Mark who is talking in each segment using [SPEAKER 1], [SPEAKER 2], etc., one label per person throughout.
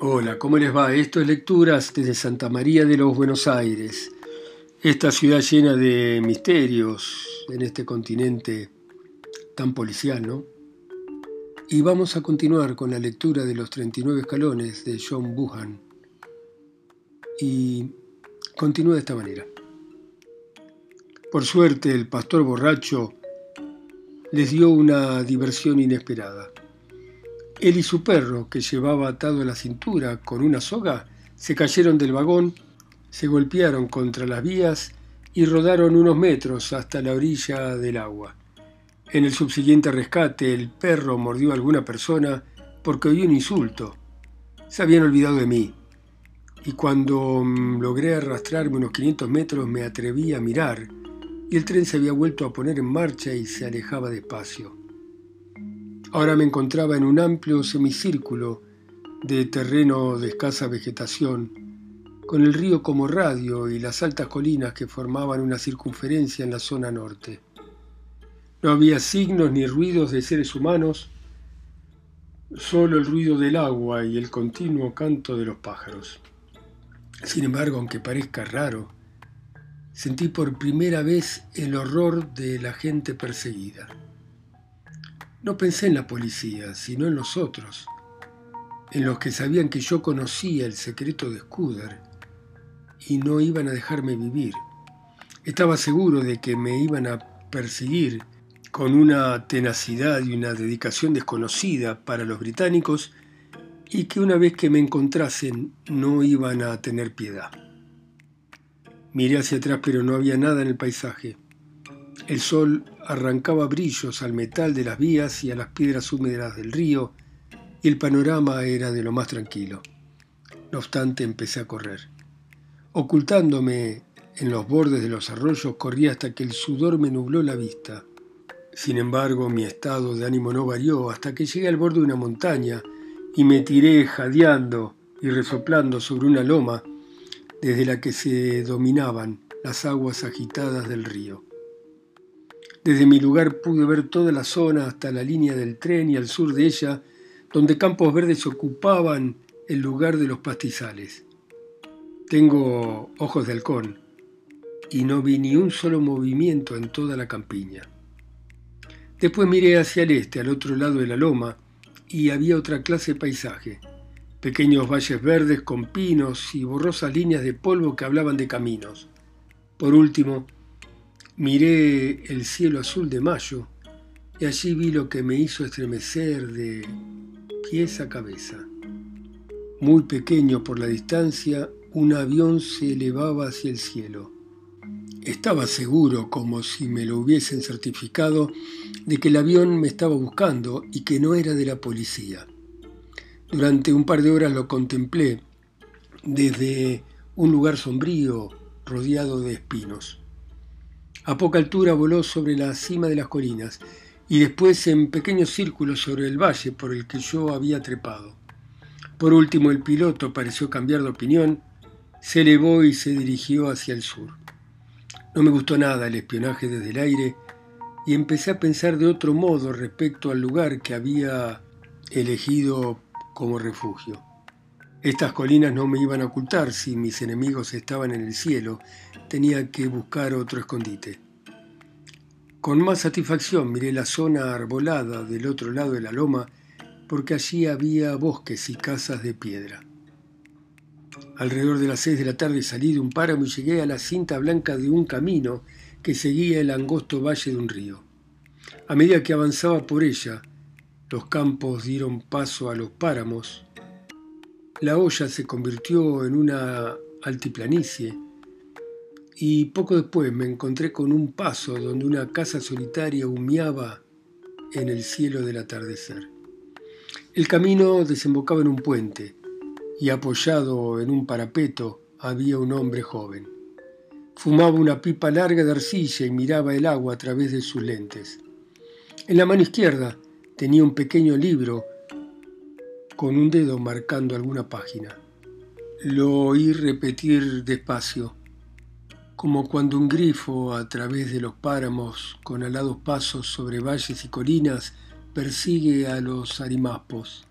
[SPEAKER 1] Hola, ¿cómo les va? Esto es Lecturas desde Santa María de los Buenos Aires, esta ciudad llena de misterios en este continente tan policial, ¿no? Y vamos a continuar con la lectura de los 39 escalones de John Buchan. Y continúa de esta manera. Por suerte, el pastor borracho les dio una diversión inesperada. Él y su perro, que llevaba atado a la cintura con una soga, se cayeron del vagón, se golpearon contra las vías y rodaron unos metros hasta la orilla del agua. En el subsiguiente rescate, el perro mordió a alguna persona porque oyó un insulto. Se habían olvidado de mí. Y cuando mm, logré arrastrarme unos 500 metros me atreví a mirar y el tren se había vuelto a poner en marcha y se alejaba despacio. Ahora me encontraba en un amplio semicírculo de terreno de escasa vegetación, con el río como radio y las altas colinas que formaban una circunferencia en la zona norte. No había signos ni ruidos de seres humanos, solo el ruido del agua y el continuo canto de los pájaros. Sin embargo, aunque parezca raro, sentí por primera vez el horror de la gente perseguida. No pensé en la policía, sino en los otros, en los que sabían que yo conocía el secreto de Scudder y no iban a dejarme vivir. Estaba seguro de que me iban a perseguir con una tenacidad y una dedicación desconocida para los británicos y que una vez que me encontrasen no iban a tener piedad. Miré hacia atrás pero no había nada en el paisaje. El sol arrancaba brillos al metal de las vías y a las piedras húmedas del río, y el panorama era de lo más tranquilo. No obstante, empecé a correr. Ocultándome en los bordes de los arroyos, corrí hasta que el sudor me nubló la vista. Sin embargo, mi estado de ánimo no varió hasta que llegué al borde de una montaña y me tiré jadeando y resoplando sobre una loma desde la que se dominaban las aguas agitadas del río. Desde mi lugar pude ver toda la zona hasta la línea del tren y al sur de ella, donde campos verdes ocupaban el lugar de los pastizales. Tengo ojos de halcón y no vi ni un solo movimiento en toda la campiña. Después miré hacia el este, al otro lado de la loma, y había otra clase de paisaje. Pequeños valles verdes con pinos y borrosas líneas de polvo que hablaban de caminos. Por último, Miré el cielo azul de mayo y allí vi lo que me hizo estremecer de pies a cabeza. Muy pequeño por la distancia, un avión se elevaba hacia el cielo. Estaba seguro, como si me lo hubiesen certificado, de que el avión me estaba buscando y que no era de la policía. Durante un par de horas lo contemplé desde un lugar sombrío rodeado de espinos. A poca altura voló sobre la cima de las colinas y después en pequeños círculos sobre el valle por el que yo había trepado. Por último el piloto pareció cambiar de opinión, se elevó y se dirigió hacia el sur. No me gustó nada el espionaje desde el aire y empecé a pensar de otro modo respecto al lugar que había elegido como refugio. Estas colinas no me iban a ocultar si mis enemigos estaban en el cielo, tenía que buscar otro escondite. Con más satisfacción miré la zona arbolada del otro lado de la loma, porque allí había bosques y casas de piedra. Alrededor de las seis de la tarde salí de un páramo y llegué a la cinta blanca de un camino que seguía el angosto valle de un río. A medida que avanzaba por ella, los campos dieron paso a los páramos la olla se convirtió en una altiplanicie y poco después me encontré con un paso donde una casa solitaria humeaba en el cielo del atardecer. El camino desembocaba en un puente y apoyado en un parapeto había un hombre joven. Fumaba una pipa larga de arcilla y miraba el agua a través de sus lentes. En la mano izquierda tenía un pequeño libro con un dedo marcando alguna página. Lo oí repetir despacio, como cuando un grifo a través de los páramos con alados pasos sobre valles y colinas persigue a los arimaspos.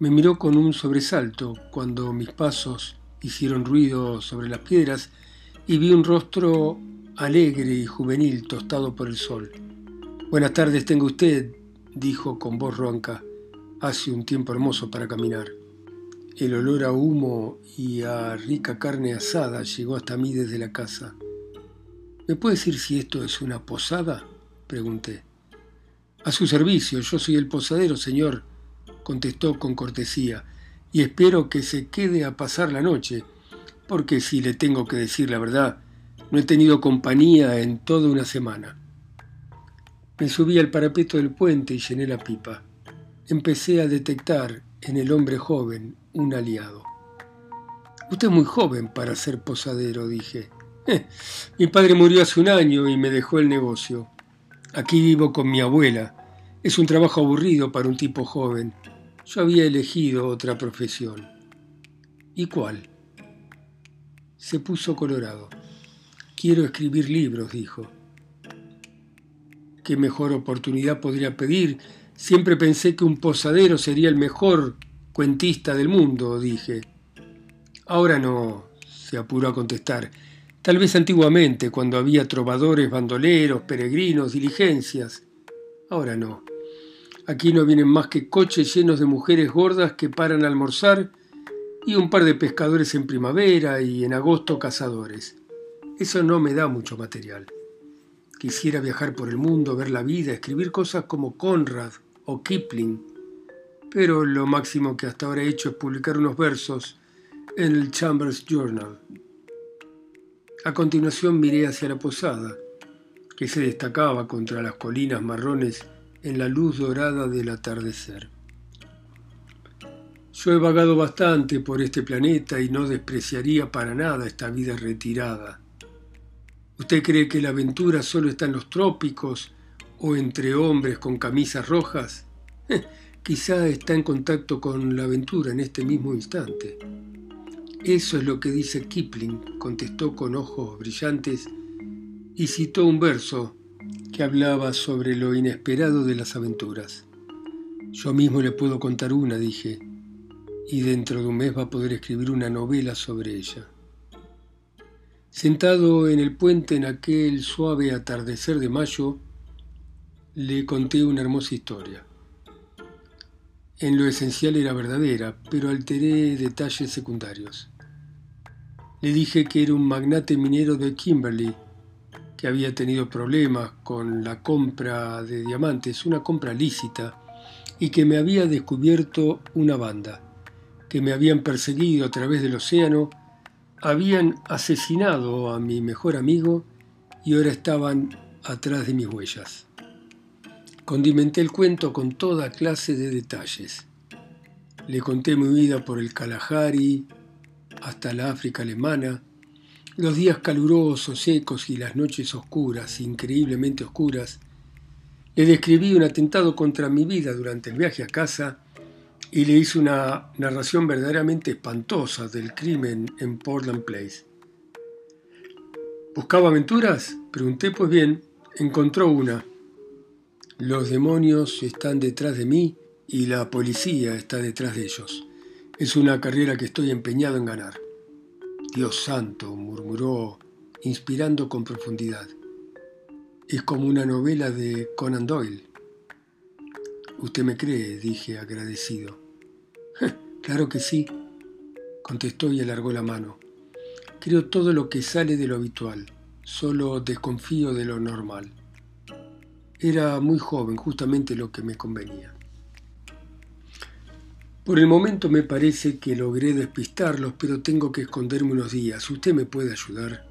[SPEAKER 1] Me miró con un sobresalto cuando mis pasos hicieron ruido sobre las piedras y vi un rostro alegre y juvenil tostado por el sol. Buenas tardes tenga usted, dijo con voz ronca. Hace un tiempo hermoso para caminar. El olor a humo y a rica carne asada llegó hasta mí desde la casa. ¿Me puede decir si esto es una posada? pregunté. A su servicio, yo soy el posadero, señor, contestó con cortesía, y espero que se quede a pasar la noche, porque si le tengo que decir la verdad, no he tenido compañía en toda una semana. Me subí al parapeto del puente y llené la pipa. Empecé a detectar en el hombre joven un aliado. Usted es muy joven para ser posadero, dije. Eh, mi padre murió hace un año y me dejó el negocio. Aquí vivo con mi abuela. Es un trabajo aburrido para un tipo joven. Yo había elegido otra profesión. ¿Y cuál? Se puso colorado. Quiero escribir libros, dijo. ¿Qué mejor oportunidad podría pedir? Siempre pensé que un posadero sería el mejor cuentista del mundo, dije. Ahora no, se apuró a contestar. Tal vez antiguamente, cuando había trovadores, bandoleros, peregrinos, diligencias. Ahora no. Aquí no vienen más que coches llenos de mujeres gordas que paran a almorzar y un par de pescadores en primavera y en agosto cazadores. Eso no me da mucho material. Quisiera viajar por el mundo, ver la vida, escribir cosas como Conrad o Kipling, pero lo máximo que hasta ahora he hecho es publicar unos versos en el Chambers Journal. A continuación miré hacia la posada, que se destacaba contra las colinas marrones en la luz dorada del atardecer. Yo he vagado bastante por este planeta y no despreciaría para nada esta vida retirada. ¿Usted cree que la aventura solo está en los trópicos o entre hombres con camisas rojas? quizá está en contacto con la aventura en este mismo instante. Eso es lo que dice Kipling, contestó con ojos brillantes y citó un verso que hablaba sobre lo inesperado de las aventuras. Yo mismo le puedo contar una, dije, y dentro de un mes va a poder escribir una novela sobre ella. Sentado en el puente en aquel suave atardecer de mayo, le conté una hermosa historia. En lo esencial era verdadera, pero alteré detalles secundarios. Le dije que era un magnate minero de Kimberley, que había tenido problemas con la compra de diamantes, una compra lícita, y que me había descubierto una banda, que me habían perseguido a través del océano, habían asesinado a mi mejor amigo y ahora estaban atrás de mis huellas. Condimenté el cuento con toda clase de detalles. Le conté mi vida por el Kalahari hasta la África alemana, los días calurosos, secos y las noches oscuras, increíblemente oscuras. Le describí un atentado contra mi vida durante el viaje a casa y le hice una narración verdaderamente espantosa del crimen en Portland Place. ¿Buscaba aventuras? Pregunté, pues bien, encontró una. Los demonios están detrás de mí y la policía está detrás de ellos. Es una carrera que estoy empeñado en ganar. Dios santo, murmuró, inspirando con profundidad. Es como una novela de Conan Doyle. Usted me cree, dije agradecido. claro que sí, contestó y alargó la mano. Creo todo lo que sale de lo habitual, solo desconfío de lo normal. Era muy joven, justamente lo que me convenía. Por el momento me parece que logré despistarlos, pero tengo que esconderme unos días. ¿Usted me puede ayudar?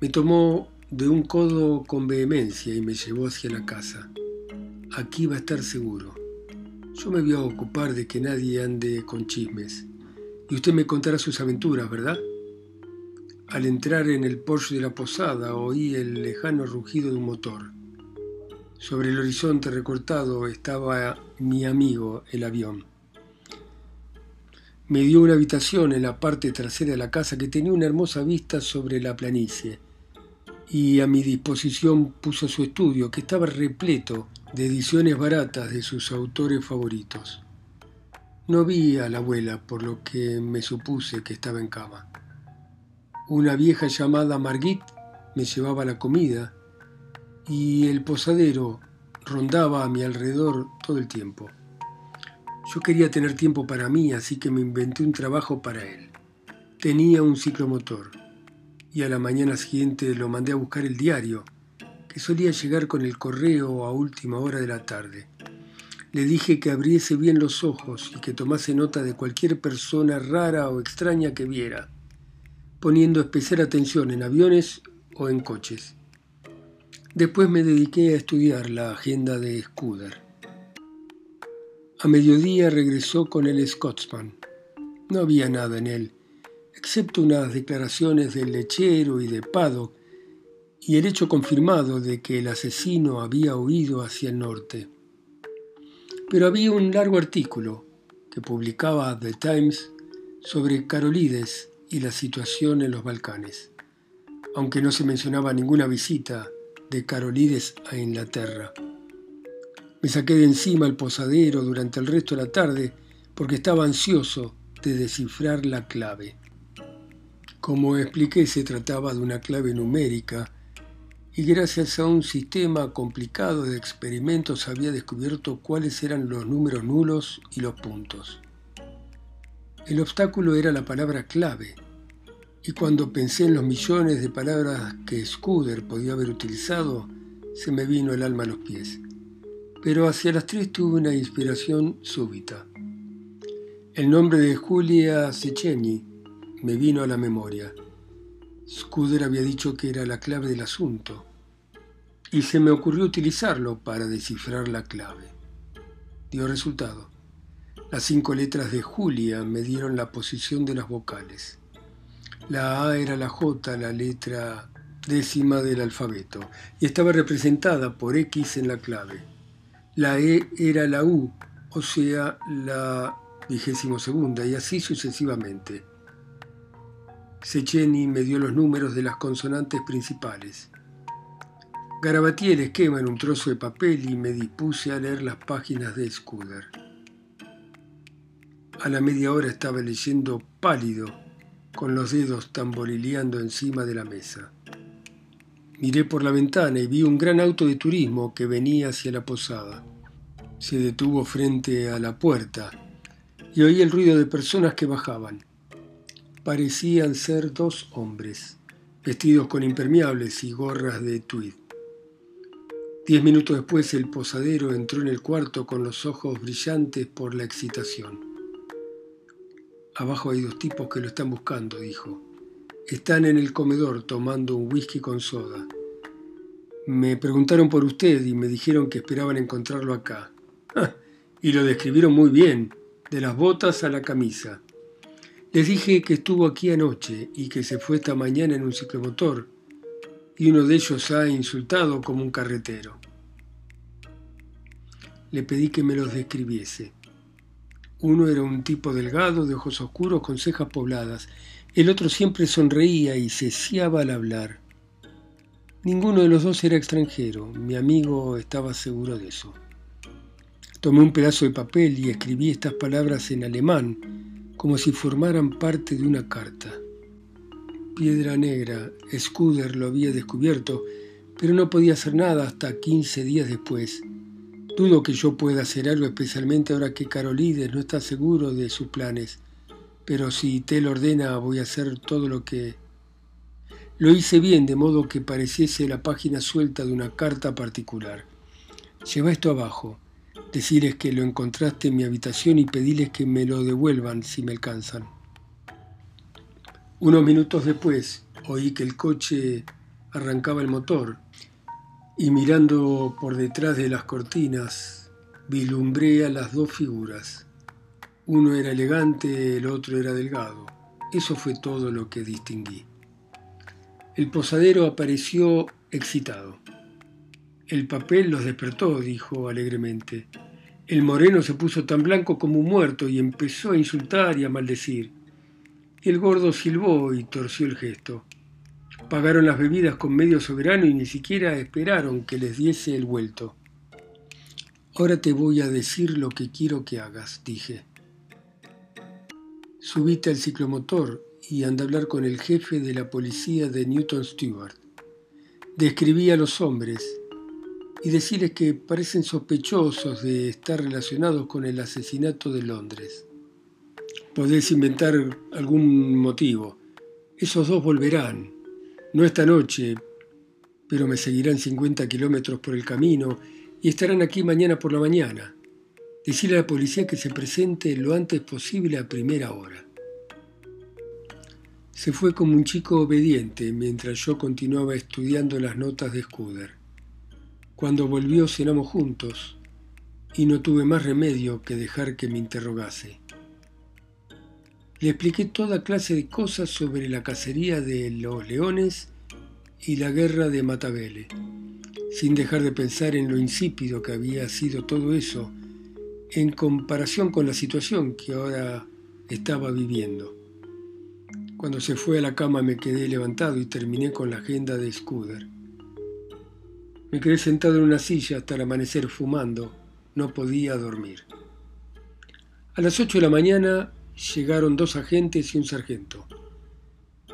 [SPEAKER 1] Me tomó de un codo con vehemencia y me llevó hacia la casa. Aquí va a estar seguro. Yo me voy a ocupar de que nadie ande con chismes. Y usted me contará sus aventuras, ¿verdad? Al entrar en el Porsche de la posada oí el lejano rugido de un motor. Sobre el horizonte recortado estaba mi amigo, el avión. Me dio una habitación en la parte trasera de la casa que tenía una hermosa vista sobre la planicie y a mi disposición puso su estudio que estaba repleto de ediciones baratas de sus autores favoritos. No vi a la abuela, por lo que me supuse que estaba en cama. Una vieja llamada Margit me llevaba la comida y el posadero rondaba a mi alrededor todo el tiempo. Yo quería tener tiempo para mí, así que me inventé un trabajo para él. Tenía un ciclomotor y a la mañana siguiente lo mandé a buscar el diario, que solía llegar con el correo a última hora de la tarde. Le dije que abriese bien los ojos y que tomase nota de cualquier persona rara o extraña que viera poniendo especial atención en aviones o en coches. Después me dediqué a estudiar la agenda de Scudder. A mediodía regresó con el Scotsman. No había nada en él, excepto unas declaraciones del lechero y de Paddock y el hecho confirmado de que el asesino había huido hacia el norte. Pero había un largo artículo que publicaba The Times sobre Carolides y la situación en los Balcanes, aunque no se mencionaba ninguna visita de Carolides a Inglaterra. Me saqué de encima el posadero durante el resto de la tarde porque estaba ansioso de descifrar la clave. Como expliqué, se trataba de una clave numérica y gracias a un sistema complicado de experimentos había descubierto cuáles eran los números nulos y los puntos. El obstáculo era la palabra clave, y cuando pensé en los millones de palabras que Scudder podía haber utilizado, se me vino el alma a los pies. Pero hacia las tres tuve una inspiración súbita. El nombre de Julia Secheni me vino a la memoria. Scudder había dicho que era la clave del asunto, y se me ocurrió utilizarlo para descifrar la clave. Dio resultado. Las cinco letras de Julia me dieron la posición de las vocales. La A era la J, la letra décima del alfabeto, y estaba representada por X en la clave. La E era la U, o sea, la vigésimo segunda, y así sucesivamente. Secheni me dio los números de las consonantes principales. Garabatí el esquema en un trozo de papel y me dispuse a leer las páginas de Scudder. A la media hora estaba leyendo pálido, con los dedos tamborileando encima de la mesa. Miré por la ventana y vi un gran auto de turismo que venía hacia la posada. Se detuvo frente a la puerta y oí el ruido de personas que bajaban. Parecían ser dos hombres, vestidos con impermeables y gorras de tweed. Diez minutos después el posadero entró en el cuarto con los ojos brillantes por la excitación. Abajo hay dos tipos que lo están buscando, dijo. Están en el comedor tomando un whisky con soda. Me preguntaron por usted y me dijeron que esperaban encontrarlo acá. y lo describieron muy bien, de las botas a la camisa. Les dije que estuvo aquí anoche y que se fue esta mañana en un ciclomotor, y uno de ellos ha insultado como un carretero. Le pedí que me los describiese. Uno era un tipo delgado, de ojos oscuros, con cejas pobladas. El otro siempre sonreía y ceciaba al hablar. Ninguno de los dos era extranjero. Mi amigo estaba seguro de eso. Tomé un pedazo de papel y escribí estas palabras en alemán, como si formaran parte de una carta. Piedra Negra, Scudder lo había descubierto, pero no podía hacer nada hasta 15 días después, Dudo que yo pueda hacer algo especialmente ahora que Carolides no está seguro de sus planes, pero si te lo ordena voy a hacer todo lo que... Lo hice bien, de modo que pareciese la página suelta de una carta particular. Lleva esto abajo, decirles que lo encontraste en mi habitación y pediles que me lo devuelvan si me alcanzan. Unos minutos después oí que el coche arrancaba el motor y mirando por detrás de las cortinas vislumbré a las dos figuras. Uno era elegante, el otro era delgado. Eso fue todo lo que distinguí. El posadero apareció excitado. El papel los despertó, dijo alegremente. El moreno se puso tan blanco como un muerto y empezó a insultar y a maldecir. El gordo silbó y torció el gesto. Pagaron las bebidas con medio soberano y ni siquiera esperaron que les diese el vuelto. Ahora te voy a decir lo que quiero que hagas, dije. Subite al ciclomotor y anda a hablar con el jefe de la policía de Newton Stewart. Describí a los hombres y decirles que parecen sospechosos de estar relacionados con el asesinato de Londres. Podés inventar algún motivo. Esos dos volverán, no esta noche, pero me seguirán 50 kilómetros por el camino y estarán aquí mañana por la mañana. Decirle a la policía que se presente lo antes posible a primera hora. Se fue como un chico obediente mientras yo continuaba estudiando las notas de Scudder. Cuando volvió cenamos juntos y no tuve más remedio que dejar que me interrogase. Le expliqué toda clase de cosas sobre la cacería de los leones y la guerra de Matabele, sin dejar de pensar en lo insípido que había sido todo eso en comparación con la situación que ahora estaba viviendo. Cuando se fue a la cama me quedé levantado y terminé con la agenda de Scudder. Me quedé sentado en una silla hasta el amanecer fumando. No podía dormir. A las ocho de la mañana llegaron dos agentes y un sargento.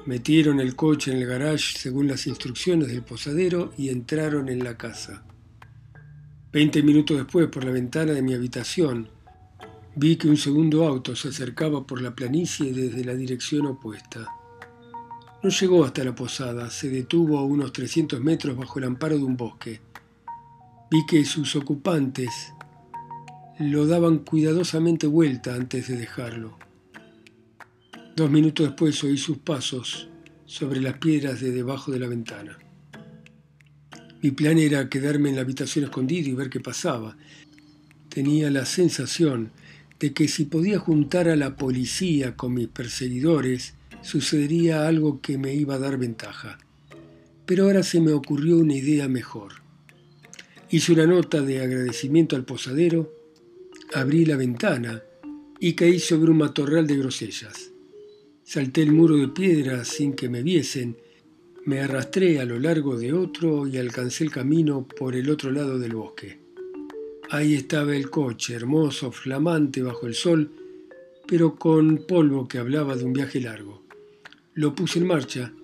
[SPEAKER 1] Metieron el coche en el garage según las instrucciones del posadero y entraron en la casa. Veinte minutos después, por la ventana de mi habitación, vi que un segundo auto se acercaba por la planicie desde la dirección opuesta. No llegó hasta la posada, se detuvo a unos 300 metros bajo el amparo de un bosque. Vi que sus ocupantes lo daban cuidadosamente vuelta antes de dejarlo. Dos minutos después oí sus pasos sobre las piedras de debajo de la ventana. Mi plan era quedarme en la habitación escondido y ver qué pasaba. Tenía la sensación de que si podía juntar a la policía con mis perseguidores, sucedería algo que me iba a dar ventaja. Pero ahora se me ocurrió una idea mejor. Hice una nota de agradecimiento al posadero, abrí la ventana y caí sobre un matorral de grosellas. Salté el muro de piedra sin que me viesen, me arrastré a lo largo de otro y alcancé el camino por el otro lado del bosque. Ahí estaba el coche, hermoso, flamante bajo el sol, pero con polvo que hablaba de un viaje largo. Lo puse en marcha,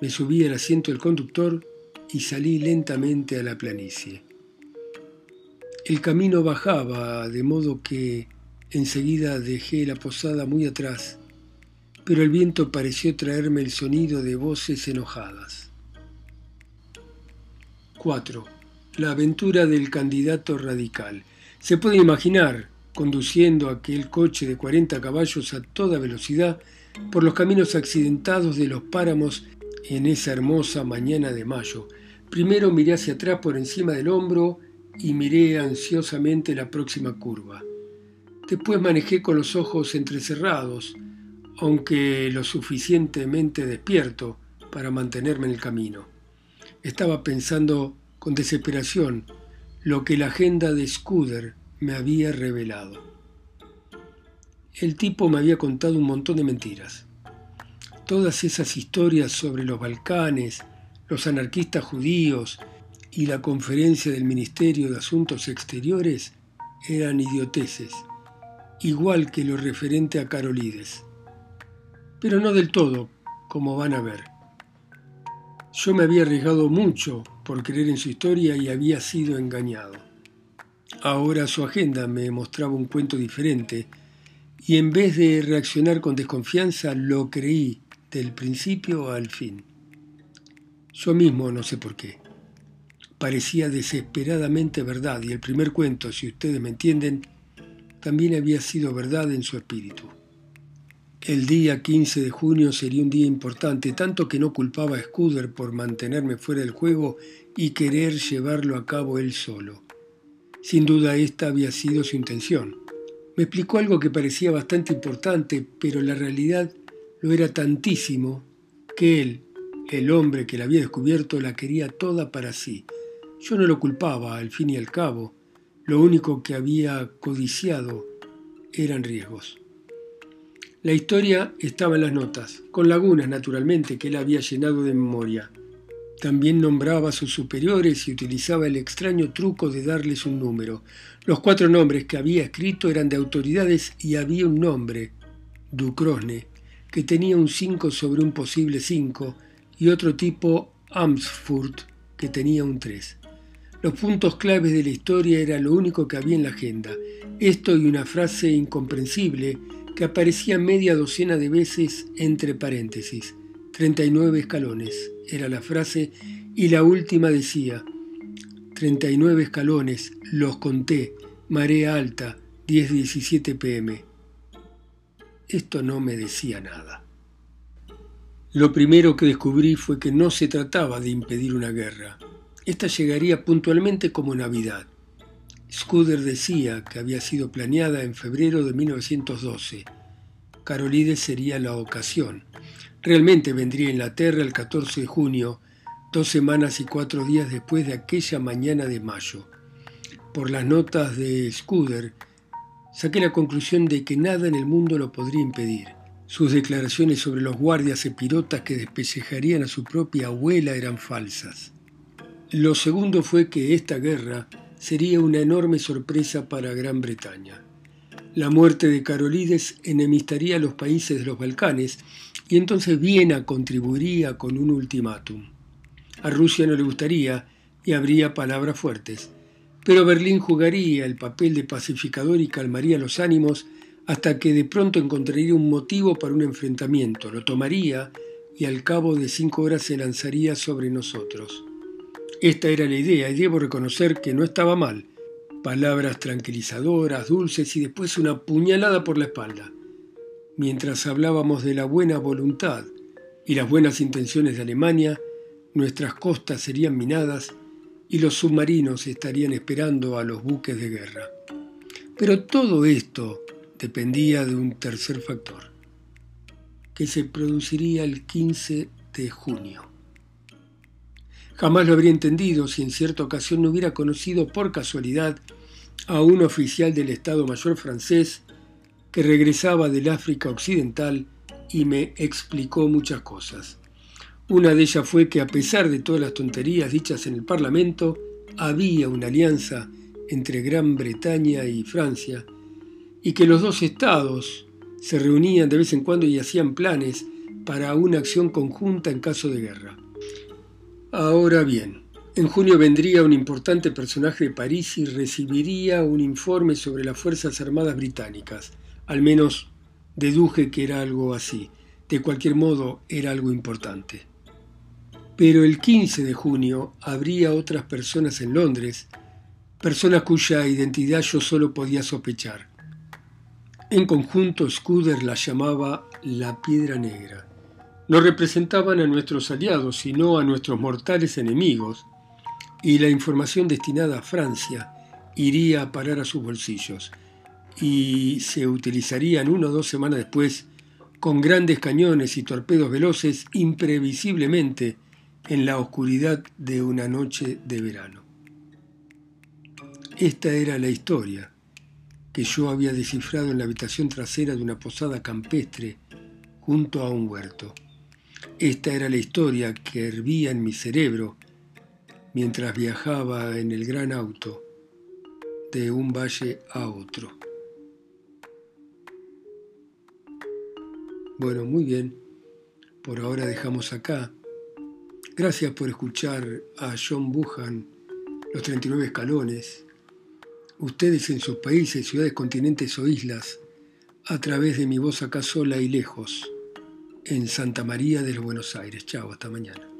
[SPEAKER 1] me subí al asiento del conductor y salí lentamente a la planicie. El camino bajaba, de modo que enseguida dejé la posada muy atrás, pero el viento pareció traerme el sonido de voces enojadas. 4 la aventura del candidato radical. Se puede imaginar conduciendo aquel coche de 40 caballos a toda velocidad por los caminos accidentados de los páramos en esa hermosa mañana de mayo. Primero miré hacia atrás por encima del hombro y miré ansiosamente la próxima curva. Después manejé con los ojos entrecerrados, aunque lo suficientemente despierto para mantenerme en el camino. Estaba pensando con desesperación lo que la agenda de Scudder me había revelado. El tipo me había contado un montón de mentiras. Todas esas historias sobre los Balcanes, los anarquistas judíos y la conferencia del Ministerio de Asuntos Exteriores eran idioteces, igual que lo referente a Carolides. Pero no del todo, como van a ver. Yo me había arriesgado mucho por creer en su historia y había sido engañado. Ahora su agenda me mostraba un cuento diferente y en vez de reaccionar con desconfianza lo creí del principio al fin. Yo mismo no sé por qué. Parecía desesperadamente verdad y el primer cuento, si ustedes me entienden, también había sido verdad en su espíritu. El día 15 de junio sería un día importante, tanto que no culpaba a Scudder por mantenerme fuera del juego y querer llevarlo a cabo él solo. Sin duda esta había sido su intención. Me explicó algo que parecía bastante importante, pero la realidad lo era tantísimo que él, el hombre que la había descubierto, la quería toda para sí. Yo no lo culpaba, al fin y al cabo. Lo único que había codiciado eran riesgos. La historia estaba en las notas, con lagunas naturalmente que él había llenado de memoria. También nombraba a sus superiores y utilizaba el extraño truco de darles un número. Los cuatro nombres que había escrito eran de autoridades y había un nombre Ducrosne, que tenía un 5 sobre un posible 5, y otro tipo Amsfurt, que tenía un 3. Los puntos claves de la historia era lo único que había en la agenda. Esto y una frase incomprensible que aparecía media docena de veces entre paréntesis. 39 escalones era la frase y la última decía 39 escalones, los conté, marea alta, 10-17 pm. Esto no me decía nada. Lo primero que descubrí fue que no se trataba de impedir una guerra. Esta llegaría puntualmente como Navidad. Scudder decía que había sido planeada en febrero de 1912. Carolides sería la ocasión. Realmente vendría a Inglaterra el 14 de junio, dos semanas y cuatro días después de aquella mañana de mayo. Por las notas de Scudder, saqué la conclusión de que nada en el mundo lo podría impedir. Sus declaraciones sobre los guardias epirotas que despellejarían a su propia abuela eran falsas. Lo segundo fue que esta guerra sería una enorme sorpresa para Gran Bretaña. La muerte de Carolides enemistaría a los países de los Balcanes y entonces Viena contribuiría con un ultimátum. A Rusia no le gustaría y habría palabras fuertes, pero Berlín jugaría el papel de pacificador y calmaría los ánimos hasta que de pronto encontraría un motivo para un enfrentamiento, lo tomaría y al cabo de cinco horas se lanzaría sobre nosotros. Esta era la idea y debo reconocer que no estaba mal. Palabras tranquilizadoras, dulces y después una puñalada por la espalda. Mientras hablábamos de la buena voluntad y las buenas intenciones de Alemania, nuestras costas serían minadas y los submarinos estarían esperando a los buques de guerra. Pero todo esto dependía de un tercer factor, que se produciría el 15 de junio. Jamás lo habría entendido si en cierta ocasión no hubiera conocido por casualidad a un oficial del Estado Mayor francés que regresaba del África Occidental y me explicó muchas cosas. Una de ellas fue que a pesar de todas las tonterías dichas en el Parlamento, había una alianza entre Gran Bretaña y Francia y que los dos estados se reunían de vez en cuando y hacían planes para una acción conjunta en caso de guerra. Ahora bien, en junio vendría un importante personaje de París y recibiría un informe sobre las Fuerzas Armadas Británicas. Al menos deduje que era algo así. De cualquier modo, era algo importante. Pero el 15 de junio habría otras personas en Londres, personas cuya identidad yo solo podía sospechar. En conjunto, Scudder la llamaba la piedra negra no representaban a nuestros aliados, sino a nuestros mortales enemigos, y la información destinada a Francia iría a parar a sus bolsillos, y se utilizarían una o dos semanas después con grandes cañones y torpedos veloces imprevisiblemente en la oscuridad de una noche de verano. Esta era la historia que yo había descifrado en la habitación trasera de una posada campestre junto a un huerto. Esta era la historia que hervía en mi cerebro mientras viajaba en el gran auto de un valle a otro. Bueno, muy bien. Por ahora dejamos acá. Gracias por escuchar a John Buchan, Los 39 Escalones, ustedes en sus países, ciudades, continentes o islas, a través de mi voz acá sola y lejos en Santa María de los Buenos Aires. Chao, hasta mañana.